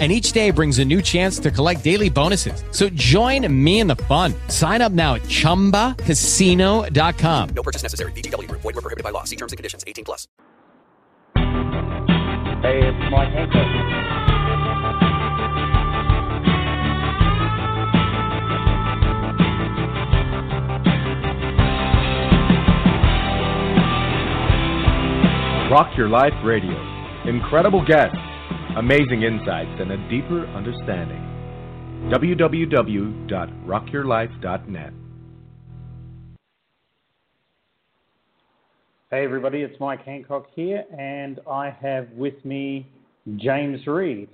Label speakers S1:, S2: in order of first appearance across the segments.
S1: and each day brings a new chance to collect daily bonuses. So join me in the fun. Sign up now at ChumbaCasino.com.
S2: No purchase necessary. VGW. Void were prohibited by law. See terms and conditions. 18 plus.
S3: Hey, it's Mike Handcock.
S4: Rock Your Life Radio. Incredible guests, amazing insights, and a deeper understanding. www.rockyourlife.net.
S3: Hey, everybody, it's Mike Handcock here, and I have with me James Reid.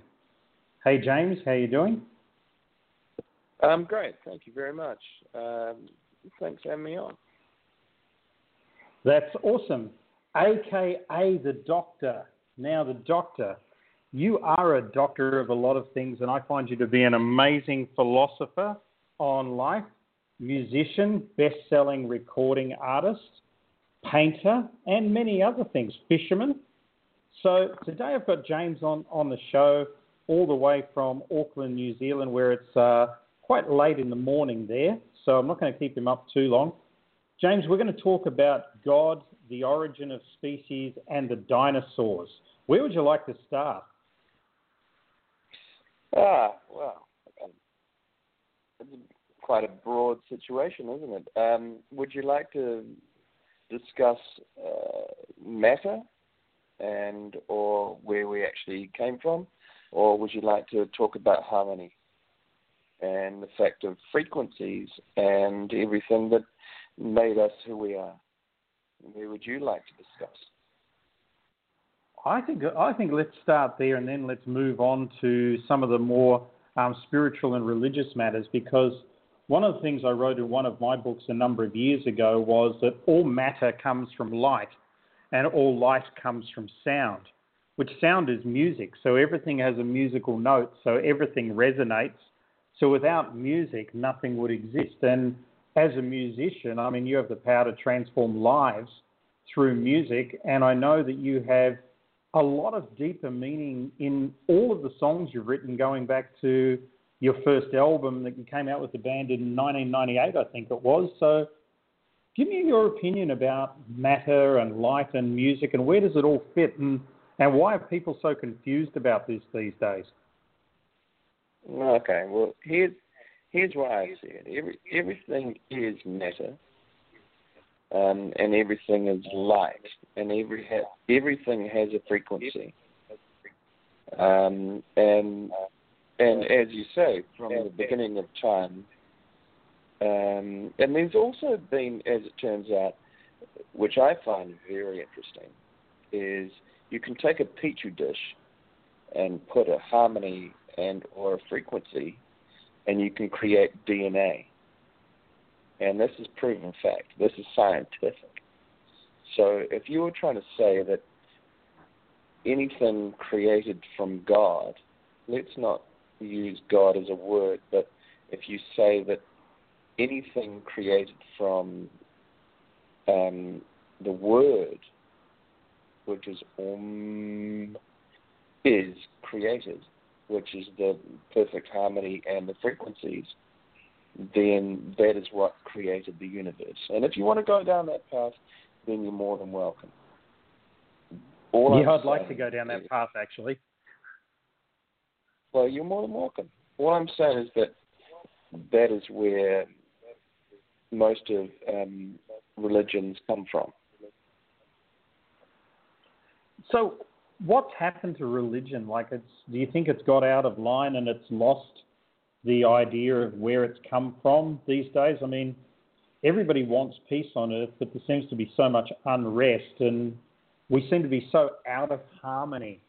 S3: Hey, James, how you doing?
S5: Um, great, thank you very much. Um, thanks for having me on.
S3: That's awesome. AKA the Doctor. Now, the Doctor. You are a doctor of a lot of things, and I find you to be an amazing philosopher on life, musician, best selling recording artist, painter, and many other things, fisherman. So today I've got James on, on the show all the way from Auckland, New Zealand, where it's uh, quite late in the morning there. So I'm not going to keep him up too long. James, we're going to talk about God, the origin of species, and the dinosaurs. Where would you like to start?
S5: Ah, well, um, it's quite a broad situation, isn't it? Um, would you like to discuss uh, matter and or where we actually came from, or would you like to talk about harmony and the fact of frequencies and everything that made us who we are? Where would you like to discuss?
S3: I think I think let's start there and then let's move on to some of the more um, spiritual and religious matters because one of the things I wrote in one of my books a number of years ago was that all matter comes from light and all light comes from sound, which sound is music. So everything has a musical note, so everything resonates. So without music, nothing would exist. And as a musician, I mean, you have the power to transform lives through music, and I know that you have a lot of deeper meaning in all of the songs you've written going back to your first album that you came out with the band in 1998, I think it was. So, give me your opinion about matter and light and music, and where does it all fit, and and why are people so confused about this these days?
S5: Okay, well here's here's why I see it. Every everything is matter, um, and everything is light, and every ha- everything has a frequency. Um, and and as you say, from the beginning of time, um, and there's also been, as it turns out, which I find very interesting, is you can take a petri dish and put a harmony and or a frequency, and you can create DNA. And this is proven fact. This is scientific. So if you were trying to say that anything created from God, let's not use God as a word, but if you say that anything created from um, the word, which is um, is created, which is the perfect harmony and the frequencies, then that is what created the universe. And if you want to go down that path, then you're more than welcome.
S3: All yeah, i would like to go down that path actually.
S5: Well, you're more than welcome. All I'm saying is that that is where most of um, religions come from.
S3: So, what's happened to religion? Like, it's do you think it's got out of line and it's lost the idea of where it's come from these days? I mean, everybody wants peace on earth, but there seems to be so much unrest, and we seem to be so out of harmony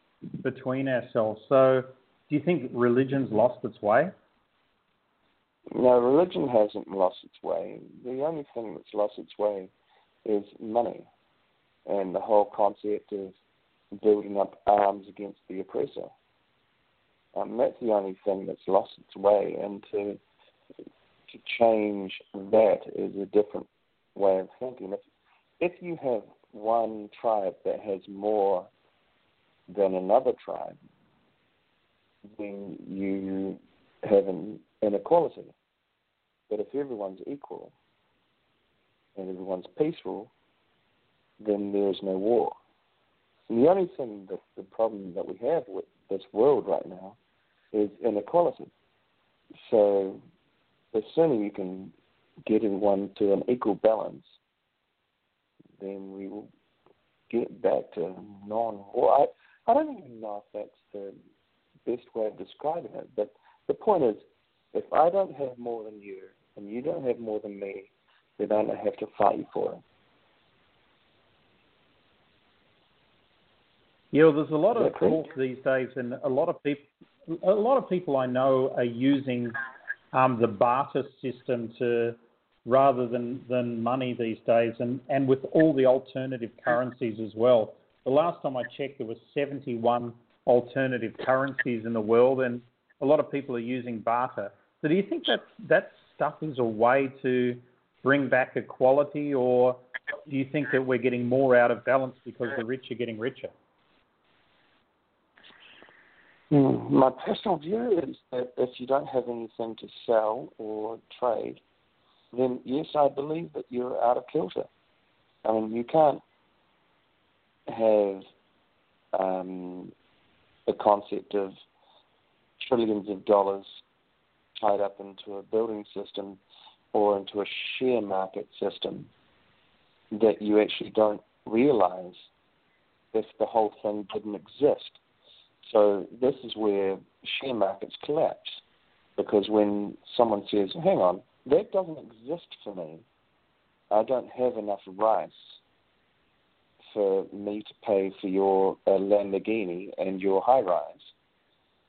S3: between ourselves. So, do you think religion's lost its way?
S5: No, religion hasn't lost its way. The only thing that's lost its way is money. and the whole concept of building up arms against the oppressor. Um, that's the only thing that's lost its way, and to to change that is a different way of thinking. If if you have one tribe that has more than another tribe, then you have an inequality. But if everyone's equal and everyone's peaceful, then there is no war. And the only thing that the problem that we have with this world right now is inequality. So the sooner you can get everyone to an equal balance, then we will get back to non-war. I, I don't even know if that's the best way of describing it, but the point is, if I don't have more than you and you don't have more than me, then I don't have to fight you for it.
S3: Yeah, well, there's a lot of talk these days, and a lot of people, a lot of people I know are using um, the barter system to rather than than money these days, and and with all the alternative currencies as well. The last time I checked, there were 71 alternative currencies in the world, and a lot of people are using barter. So, do you think that that stuff is a way to bring back equality, or do you think that we're getting more out of balance because the rich are getting richer?
S5: Mm, My personal view is that if you don't have anything to sell or trade, then yes, I believe that you're out of kilter. I mean, you can't have um, the concept of trillions of dollars tied up into a building system or into a share market system that you actually don't realize if the whole thing didn't exist. So this is where share markets collapse because when someone says, "Hang on, that doesn't exist for me. I don't have enough rice for me to pay for your uh, Lamborghini and your high rise.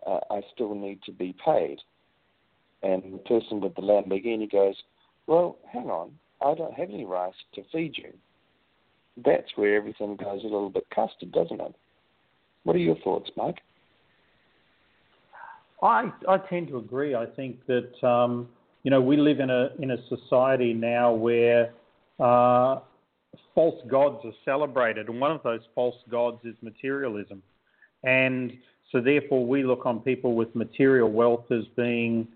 S5: Uh, I still need to be paid." And the person with the Lamborghini goes, "Well, hang on, I don't have any rice to feed you." That's where everything goes a little bit custard, doesn't it? What are your thoughts, Mike?
S3: I I tend to agree. I think that um, you know we live in a in a society now where uh, false gods are celebrated, and one of those false gods is materialism, and so therefore we look on people with material wealth as being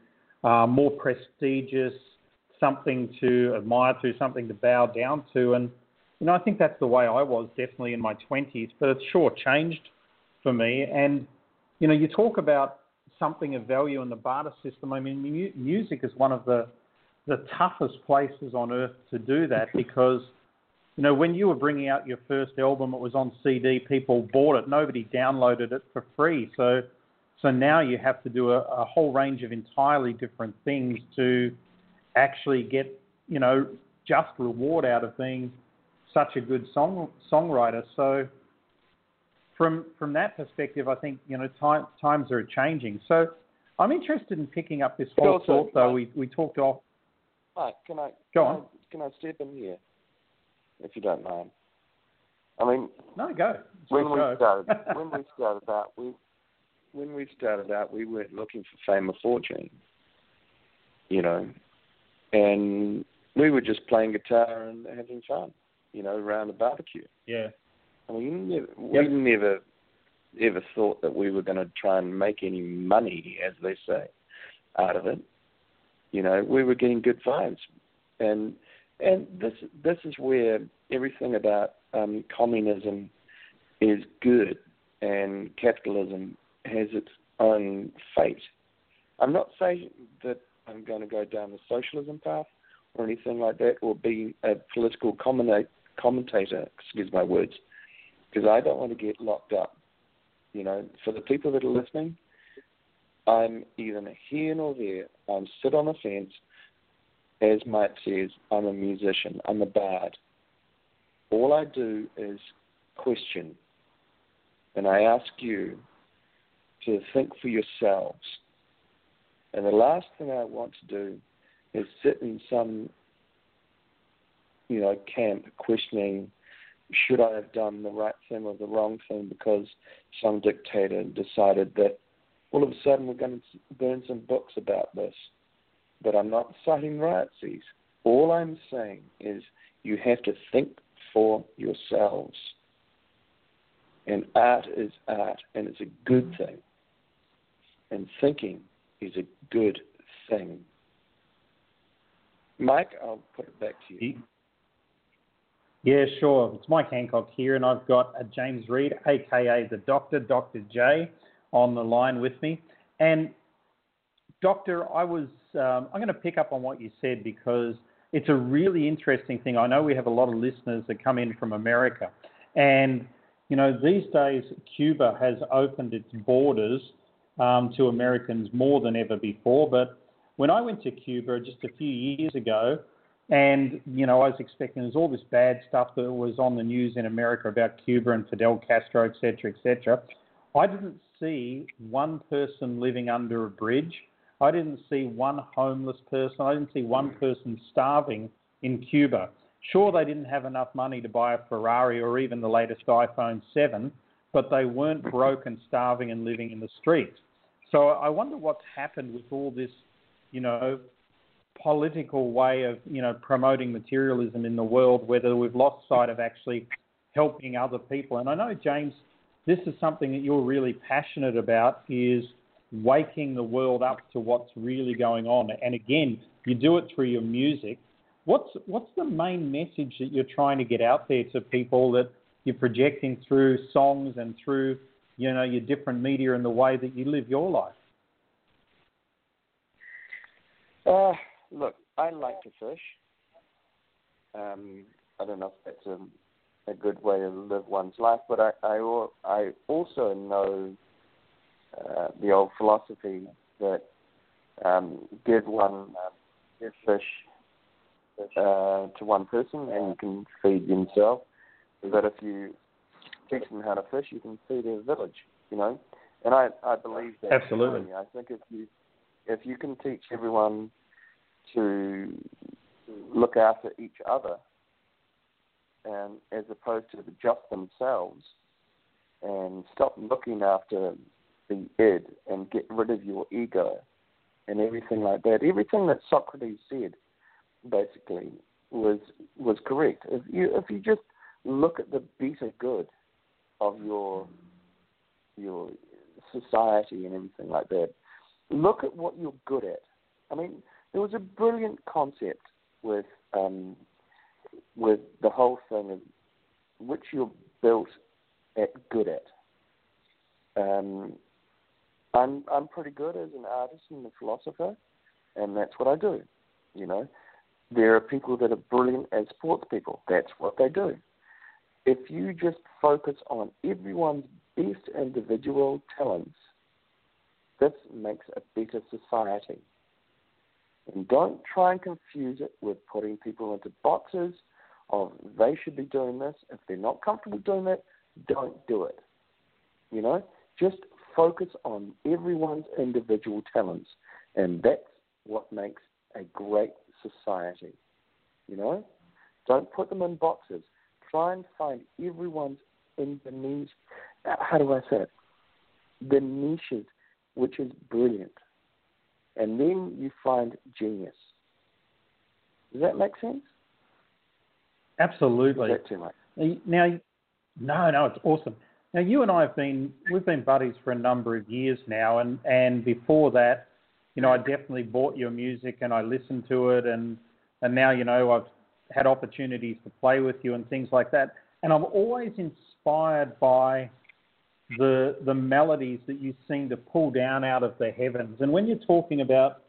S3: uh, more prestigious, something to admire to, something to bow down to, and you know I think that's the way I was definitely in my twenties, but it's sure changed for me. And you know you talk about something of value in the barter system. I mean, mu- music is one of the the toughest places on earth to do that because you know when you were bringing out your first album, it was on CD. People bought it. Nobody downloaded it for free. So so now you have to do a, a whole range of entirely different things to actually get you know just reward out of being such a good song songwriter. So from from that perspective, I think you know time, times are changing. So I'm interested in picking up this whole
S5: Also,
S3: thought, though.
S5: Mike-
S3: We we talked off.
S5: Mike, can I
S3: Go
S5: can
S3: on.
S5: I, can I step in here, if you don't mind? I mean,
S3: No, go. It's
S5: when we
S3: show.
S5: started, when we started out, we when we started out, we weren't looking for fame or fortune, you know, and we were just playing guitar and having fun, you know, around a barbecue.
S3: yeah,
S5: I mean, we never,
S3: Yep.
S5: we never ever thought that we were going to try and make any money, as they say, out of it. You know, we were getting good vibes, and and this this is where everything about um, communism is good, and capitalism has its own fate. I'm not saying that I'm going to go down the socialism path or anything like that, or be a political commentator. Excuse my words because I don't want to get locked up. You know, for the people that are listening, I'm either here nor there. I'm sit on the fence. As Mike says, I'm a musician. I'm a bard. All I do is question, and I ask you to think for yourselves. And the last thing I want to do is sit in some, you know, camp questioning should I have done the right thing or the wrong thing because some dictator decided that all of a sudden we're going to burn some books about this. But I'm not citing riotsies. All I'm saying is you have to think for yourselves. And art is art, and it's a good thing. And thinking is a good thing. Mike, I'll put it back to you.
S3: Yeah, sure. It's Mike Handcock here, and I've got James Reid, aka the Doctor, Dr. J, on the line with me. And Doctor, I was um, I'm going to pick up on what you said because it's a really interesting thing. I know we have a lot of listeners that come in from America, and you know these days Cuba has opened its borders um, to Americans more than ever before. But when I went to Cuba just a few years ago, and you know I was expecting there's all this bad stuff that was on the news in America about Cuba and Fidel Castro, etc., etc. I didn't see one person living under a bridge. I didn't see one homeless person. I didn't see one mm. person starving in Cuba. Sure, they didn't have enough money to buy a Ferrari or even the latest iPhone 7, but they weren't mm. broke and starving and living in the streets. So I wonder what's happened with all this, you know, political way of, you know, promoting materialism in the world, whether we've lost sight of actually helping other people. And I know, James, this is something that you're really passionate about is waking the world up to what's really going on. And again, you do it through your music. What's what's the main message that you're trying to get out there to people that you're projecting through songs and through you know your different media and the way that you live your life?
S5: Uh, look, I like to fish. Um, I don't know if that's a a good way to live one's life. But I I, I also know uh, the old philosophy that um, give one uh, give fish uh, to one person and you can feed yourself. That if you teach them how to fish, you can feed a village. You know, and I I believe that
S3: absolutely.
S5: I think if you if you can teach everyone to look after each other and as opposed to just themselves, and stop looking after the id and get rid of your ego and everything like that. Everything that Socrates said, basically, was was correct. If you if you just look at the better good of your your society and everything like that, look at what you're good at. I mean, there was a brilliant concept with um, with the whole thing of which you're built at good at. Um, I'm I'm pretty good as an artist and a philosopher, and that's what I do. You know, there are people that are brilliant as sports people. That's what they do. If you just focus on everyone's best individual talents, this makes a better society. And don't try and confuse it with putting people into boxes of they should be doing this. If they're not comfortable doing it, don't do it. You know, just focus on everyone's individual talents, and that's what makes a great society. You know, don't put them in boxes. Try and find everyone's in the niche. Uh, how do I say it? The niches, which is brilliant, and then you find genius. Does that make sense?
S3: Absolutely.
S5: Is that too much?
S3: Now, no, no, it's awesome. Now, you and I have been we've been buddies for a number of years now, and and before that, you know, I definitely bought your music and I listened to it, and and now you know I've had opportunities to play with you and things like that, and I'm always inspired by the the melodies that you seem to pull down out of the heavens. And when you're talking about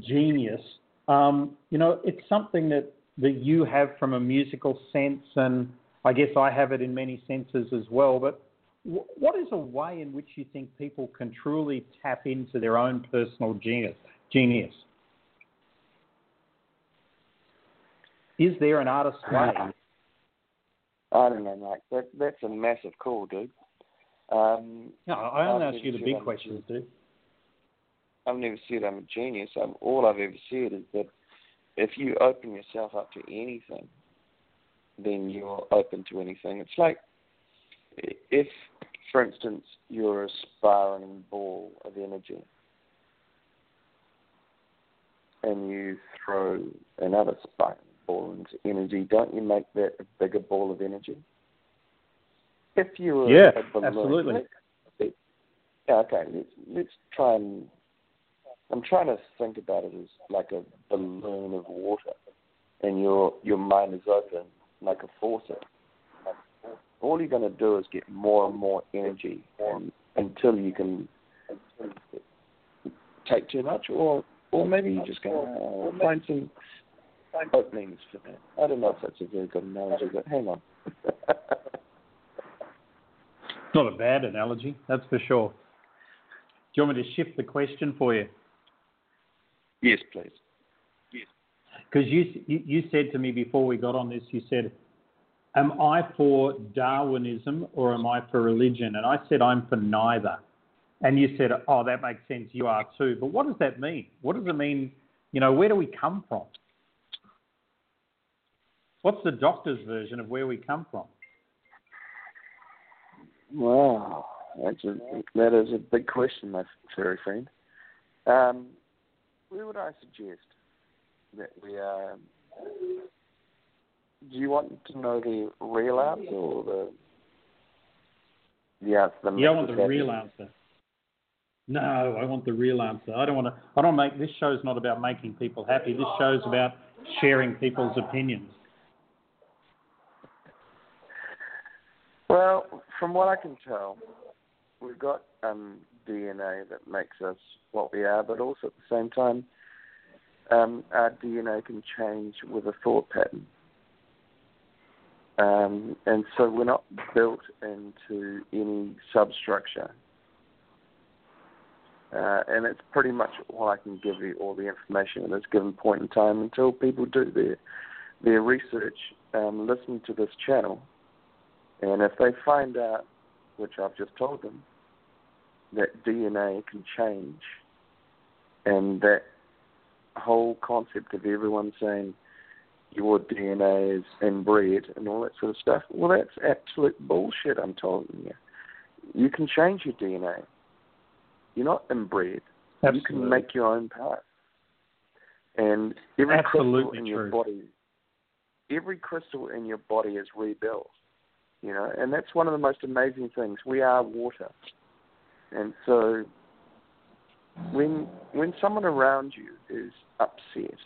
S3: genius, um, you know, it's something that that you have from a musical sense, and I guess I have it in many senses as well. But w- what is a way in which you think people can truly tap into their own personal genius? Genius. Is there an artist's way?
S5: I don't know, Mike. That that's a massive call, dude. Um,
S3: no, I only ask you the big
S5: I'm-
S3: questions, dude.
S5: I've never said I'm a genius. i all I've ever said is that if you open yourself up to anything, then you're open to anything. It's like if, for instance, you're a spiraling ball of energy and you throw another spiraling ball into energy, don't you make that a bigger ball of energy? If you were
S3: Yeah, absolutely.
S5: let's- yeah, okay. Let's let's try and. I'm trying to think about it as like a balloon of water, and your your mind is open like a faucet. All you're going to do is get more and more energy and, until you can take too much, or or maybe you're just going to find some openings for that. I don't know if that's a very good analogy, but hang on.
S3: Not a bad analogy, that's for sure. Do you want me to shift the question for you?
S5: yes, please. Yes.
S3: Because you, you you said to me before we got on this, you said, "Am I for Darwinism or am I for religion?" And I said, "I'm for neither." And you said, "Oh, that makes sense. You are too." But what does that mean? What does it mean? You know, where do we come from? What's the doctor's version of where we come from?
S5: Wow, that's a that is a big question, my fairy friend. Um, where would I suggest that we are? Do you want to know the real answer or the the answer? The
S3: Yeah, I want the real answer. No, I want the real answer. I don't want to. I don't make this show's not about making people happy. This show's about sharing people's opinions.
S5: Well, from what I can tell, we've got um, DNA that makes us what we are, but also at the same time, um, our DNA can change with a thought pattern. Um, and so we're not built into any substructure. Uh, and it's pretty much all I can give you, all the information at this given point in time until people do their, their research, um, listen to this channel, and if they find out, which I've just told them, that DNA can change, and that whole concept of everyone saying your DNA is inbred and all that sort of stuff, well, that's absolute bullshit, I'm telling you. You can change your DNA. You're not inbred. You can make your own path. And every
S3: Absolutely
S5: crystal in your body, every crystal in your body is rebuilt. You know, and that's one of the most amazing things. We are water, and so when when someone around you is upset,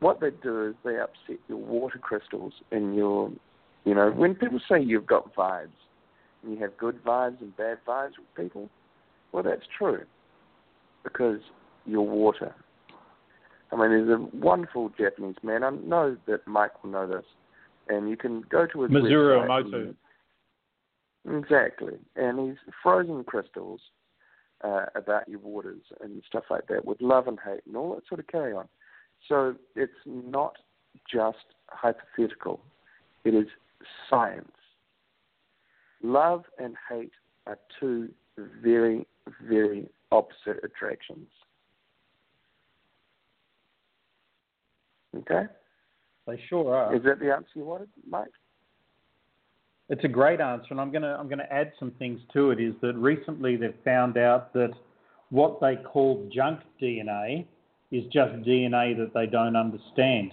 S5: what they do is they upset your water crystals and your, you know, when people say you've got vibes, and you have good vibes and bad vibes with people, well, that's true, because you're water. I mean, there's a wonderful Japanese man. I know that Mike will know this, and you can go to his
S3: Emoto.
S5: Exactly, and he's frozen crystals uh, about your waters and stuff like that with love and hate and all that sort of carry on. So it's not just hypothetical; it is science. Love and hate are two very, very opposite attractions. Okay,
S3: They sure are.
S5: is that the answer you wanted, Mike?
S3: It's a great answer, and I'm going to I'm going to add some things to it. Is that recently they've found out that what they call junk DNA is just DNA that they don't understand,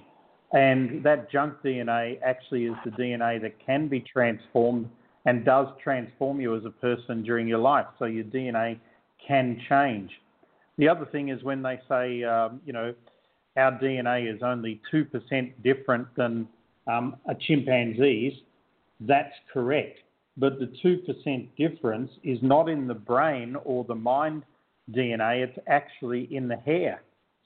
S3: and that junk DNA actually is the DNA that can be transformed and does transform you as a person during your life. So your DNA can change. The other thing is when they say, um, you know, our DNA is only 2% different than um, a chimpanzee's, that's correct. But the 2% difference is not in the brain or the mind DNA, it's actually in the hair.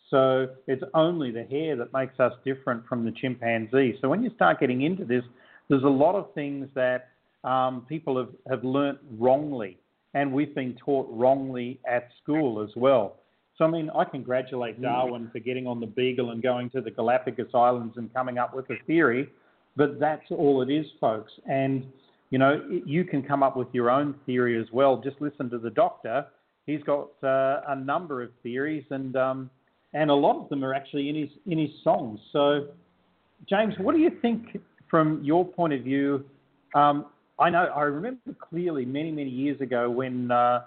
S3: So it's only the hair that makes us different from the chimpanzee. So when you start getting into this, there's a lot of things that um, people have, have learnt wrongly, and we've been taught wrongly at school as well. So, I mean, I congratulate Darwin for getting on the Beagle and going to the Galapagos Islands and coming up with a theory, but that's all it is, folks. And, you know, you can come up with your own theory as well. Just listen to the doctor. He's got uh, a number of theories, and um, and a lot of them are actually in his in his songs. So, James, what do you think from your point of view, um, I know I remember clearly many many years ago when uh,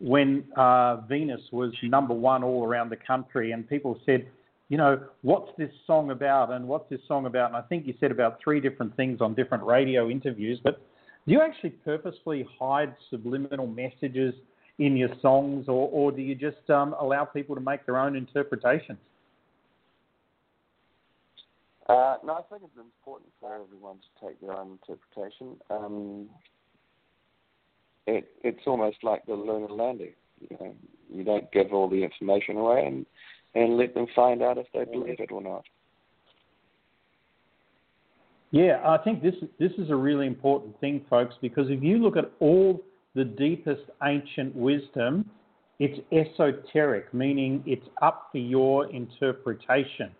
S3: when uh, Venus was number one all around the country, and people said, you know, what's this song about, and what's this song about? And I think you said about three different things on different radio interviews. But do you actually purposely hide subliminal messages in your songs, or, or do you just um, allow people to make their own interpretations?
S5: Uh, no, I think it's important for everyone to take their own interpretation. Um, it, it's almost like the lunar landing. You know, you don't give all the information away and and let them find out if they believe it or not.
S3: Yeah, I think this this is a really important thing, folks, because if you look at all the deepest ancient wisdom, it's esoteric, meaning it's up for your interpretation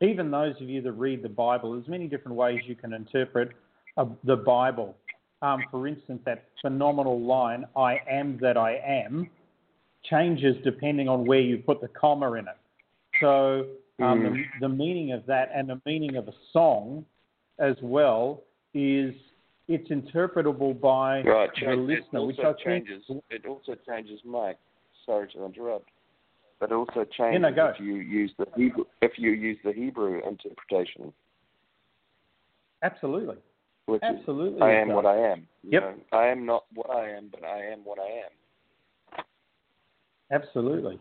S3: even those of you that read the Bible, there's many different ways you can interpret uh, the Bible. Um, for instance, that phenomenal line, I am that I am, changes depending on where you put the comma in it. So um, mm. the, the meaning of that and the meaning of a song as well is it's interpretable by
S5: right.
S3: the listener,
S5: it
S3: which
S5: I
S3: changes,
S5: think it also changes Mike. Sorry to interrupt but also changes if you use the Hebrew, if you use the Hebrew interpretation.
S3: Absolutely.
S5: Which
S3: Absolutely.
S5: Is, I am what I am.
S3: Yep.
S5: Know, I am not what I am, but I am what I am.
S3: Absolutely.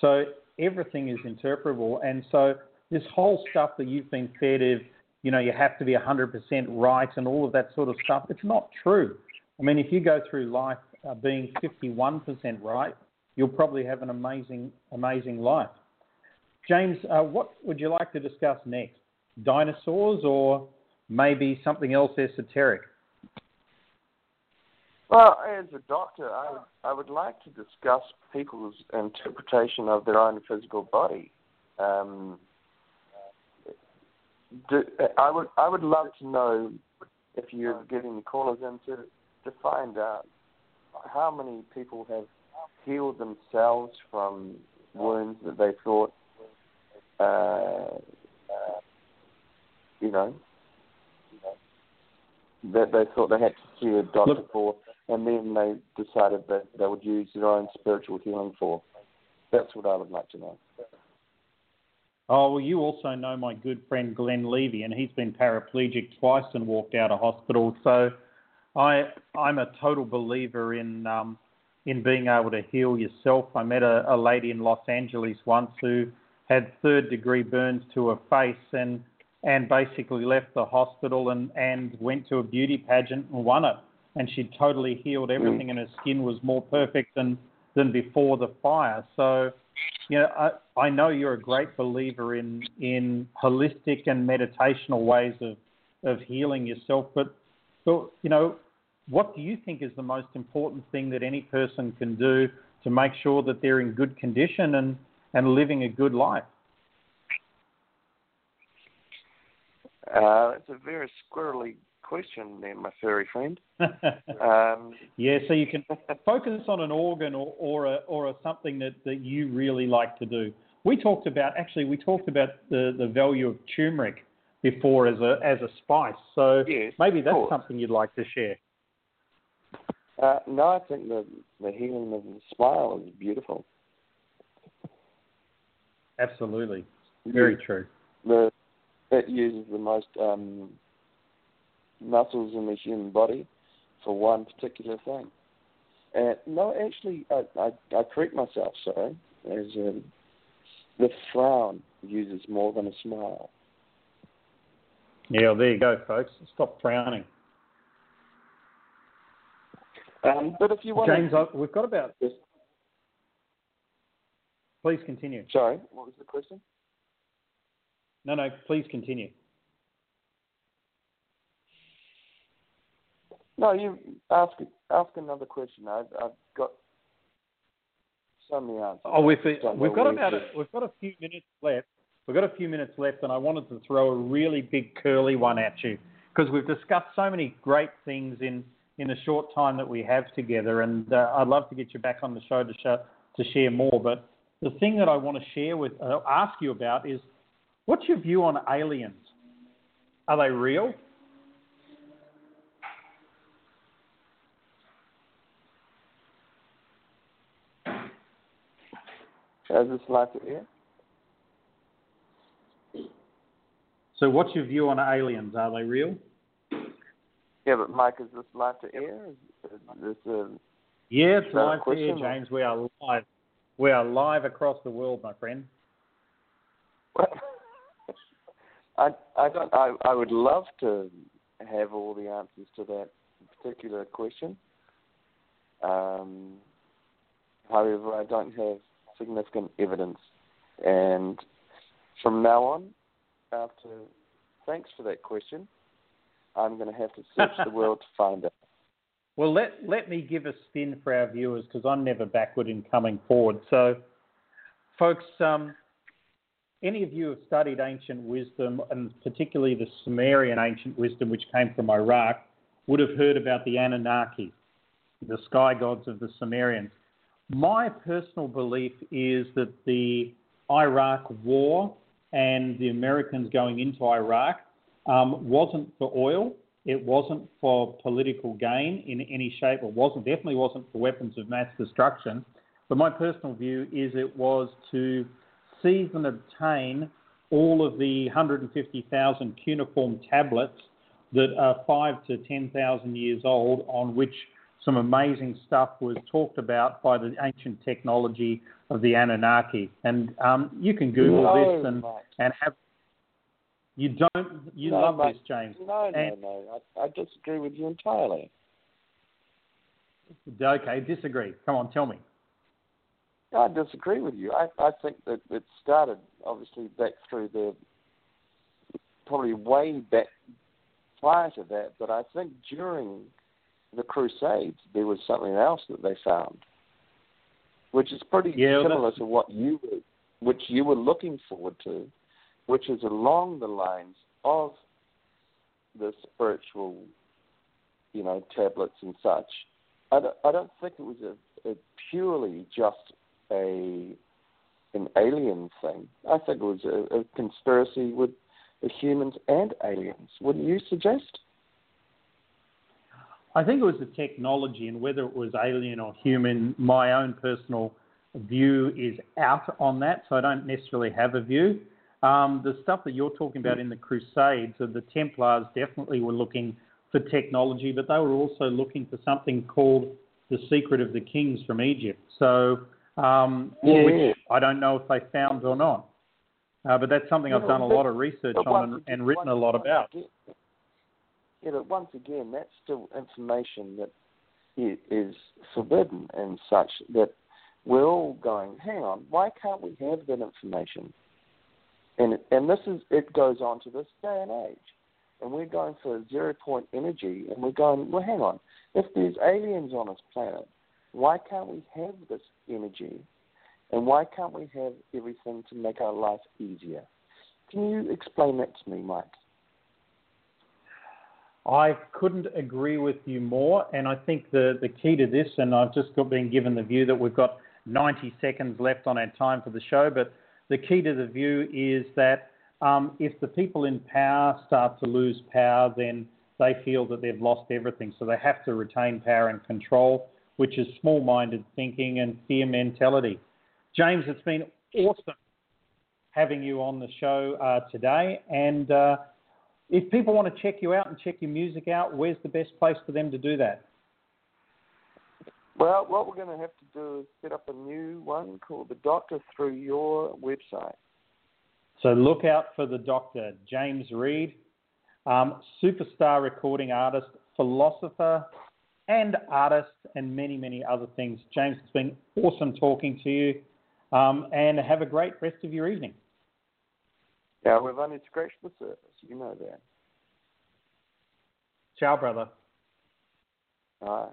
S3: So everything is interpretable, and so this whole stuff that you've been fed of, you know, you have to be 100% right and all of that sort of stuff, it's not true. I mean, if you go through life uh, being 51% right, you'll probably have an amazing, amazing life. James, uh, what would you like to discuss next? Dinosaurs or maybe something else esoteric?
S5: Well, as a doctor, I would, I would like to discuss people's interpretation of their own physical body. Um, do, I would I would love to know if you're getting callers in to, to find out how many people have healed themselves from wounds that they thought, uh, you know, that they thought they had to see a doctor Look, for, and then they decided that they would use their own spiritual healing for. That's what I would like to know.
S3: Oh, well, you also know my good friend Glenn Levy, and he's been paraplegic twice and walked out of hospital. So I, I'm a total believer in um, in being able to heal yourself. I met a, a lady in Los Angeles once who had third degree burns to her face and and basically left the hospital and, and went to a beauty pageant and won it. And she totally healed everything, mm. and her skin was more perfect than, than before the fire. So, you know, I, I know you're a great believer in, in holistic and meditational ways of, of healing yourself, but, but, you know, what do you think is the most important thing that any person can do to make sure that they're in good condition and, and living a good life?
S5: Uh, it's a very squirrely question there, my furry friend. um,
S3: yeah, so you can focus on an organ or, or, a, or a something that, that you really like to do. We talked about, actually, we talked about the, the value of turmeric before as a, as a spice. So
S5: yes,
S3: maybe that's something you'd like to share.
S5: Uh, no, I think the the healing of the smile is beautiful.
S3: Absolutely, very true.
S5: The it uses the most um, muscles in the human body for one particular thing. Uh, no, actually, I, I, I correct myself. Sorry, as um, the frown uses more than a smile.
S3: Yeah, well, there you go, folks. Stop frowning.
S5: Um, but if you want
S3: James,
S5: to...
S3: we've got about. This. Please continue.
S5: Sorry, what was the question?
S3: No, no, please continue.
S5: No, you ask ask another question. I've, I've got so many answers.
S3: Oh, we've, we've got about a, we've got a few minutes left. We've got a few minutes left, and I wanted to throw a really big curly one at you because we've discussed so many great things in in the short time that we have together. And uh, I'd love to get you back on the show to show, to share more. But the thing that I want to share with uh, ask you about is what's your view on aliens? Are they real?
S5: Is this live to air?
S3: So, what's your view on aliens? Are they real?
S5: Yeah, but Mike, is this live to air? Is, is this a
S3: Yeah, it's live to air,
S5: question or-
S3: James. We are live. We are live across the world, my friend.
S5: Well, I I don't I I would love to have all the answers to that particular question. Um, however, I don't have significant evidence, and from now on, after thanks for that question, I'm going to have to search the world to find it.
S3: Well, let let me give a spin for our viewers because I'm never backward in coming forward. So, folks, um, any of you have studied ancient wisdom, and particularly the Sumerian ancient wisdom, which came from Iraq, would have heard about the Anunnaki, the sky gods of the Sumerians. My personal belief is that the Iraq War and the Americans going into Iraq um, wasn't for oil. It wasn't for political gain in any shape. It wasn't definitely wasn't for weapons of mass destruction. But my personal view is it was to seize and obtain all of the 150,000 cuneiform tablets that are five to 10,000 years old, on which some amazing stuff was talked about by the ancient technology of the Anunnaki. And um, you can Google
S5: No,
S3: this and, and have. You don't. You
S5: No,
S3: love
S5: Mike.
S3: this, James.
S5: No, no, no. I, I disagree with you entirely.
S3: Okay, disagree. Come on, tell me.
S5: I disagree with you. I, I think that it started obviously back through the probably way back prior to that, but I think during the Crusades there was something else that they found, which is pretty
S3: Yeah,
S5: similar to what you were, which you were looking forward to, which is along the lines of the spiritual, you know, tablets and such. I don't, I don't think it was a, a purely just a an alien thing. I think it was a, a conspiracy with humans and aliens. Wouldn't you suggest?
S3: I think it was the technology, and whether it was alien or human, my own personal view is out on that, so I don't necessarily have a view. Um, the stuff that you're talking about in the Crusades, of the Templars definitely were looking for technology, but they were also looking for something called the Secret of the Kings from Egypt. So, um,
S5: Yeah.
S3: which I don't know if they found or not. Uh, but that's something I've
S5: Yeah,
S3: done a lot of research on and,
S5: again-
S3: and written a lot about.
S5: again- Yeah, but once again, that's still information that is forbidden and such that we're all going, hang on, why can't we have that information? And and this is it goes on to this day and age, and we're going for zero point energy, and we're going, well, hang on, if there's aliens on this planet, why can't we have this energy, and why can't we have everything to make our life easier? Can you explain that to me, Mike?
S3: I couldn't agree with you more, and I think the, the key to this, and I've just got been given the view that we've got 90 seconds left on our time for the show, but the key to the view is that um, if the people in power start to lose power, then they feel that they've lost everything. So they have to retain power and control, which is small minded thinking and fear mentality. James, it's been awesome having you on the show uh, today. And uh, if people want to check you out and check your music out, where's the best place for them to do that?
S5: Well, what we're going to have to do is set up a new one called The Doctor through your website.
S3: So look out for the doctor, James Reid, um, superstar recording artist, philosopher, and artists and many, many other things. James, it's been awesome talking to you, um, and have a great rest of your evening.
S5: Yeah, we've only scratched the surface. You know that.
S3: Ciao, brother.
S5: All right.